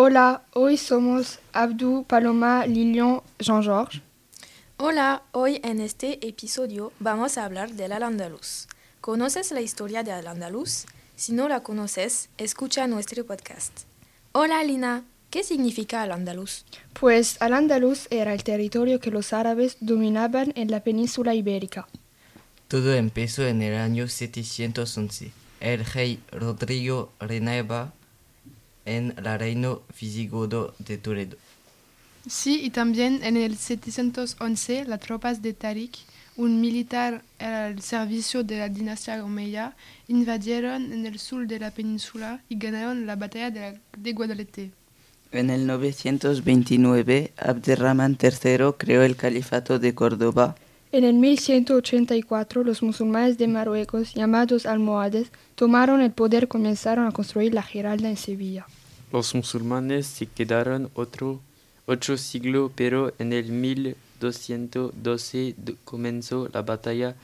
Hola, hoy somos Abdou, Paloma, Lilian, Jean-Georges. Hola, hoy en este episodio vamos a hablar del al-andalus. ¿Conoces la historia del al-andalus? Si no la conoces, escucha nuestro podcast. Hola Lina, ¿qué significa al-andalus? Pues al-andalus era el territorio que los árabes dominaban en la península ibérica. Todo empezó en el año 711. El rey Rodrigo reinaba en el reino visigodo de Toledo. Sí, y también en el 711 las tropas de Tariq, un militar al servicio de la dinastía Omeya, invadieron en el sur de la península y ganaron la batalla de, la, de Guadalete. En el 929, Abderramán III creó el califato de Córdoba. En el 1184, los musulmanes de Marruecos, llamados almohades, tomaron el poder y comenzaron a construir la Giralda en Sevilla. Los musulmanes se quedaron otro, ocho siglos, pero en el 1212 comenzó la batalla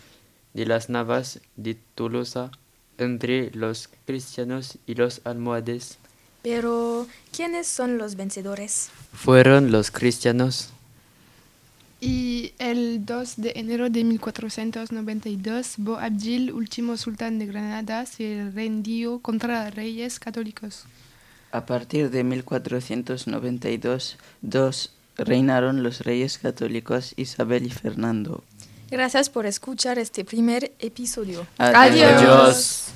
de las Navas de Tolosa entre los cristianos y los almohades. Pero, ¿quiénes son los vencedores? Fueron los cristianos. Y el 2 de enero de 1492, Boabdil, último sultán de Granada, se rendió contra los reyes católicos. A partir de 1492, dos reinaron los reyes católicos Isabel y Fernando. Gracias por escuchar este primer episodio. Adiós. Adiós.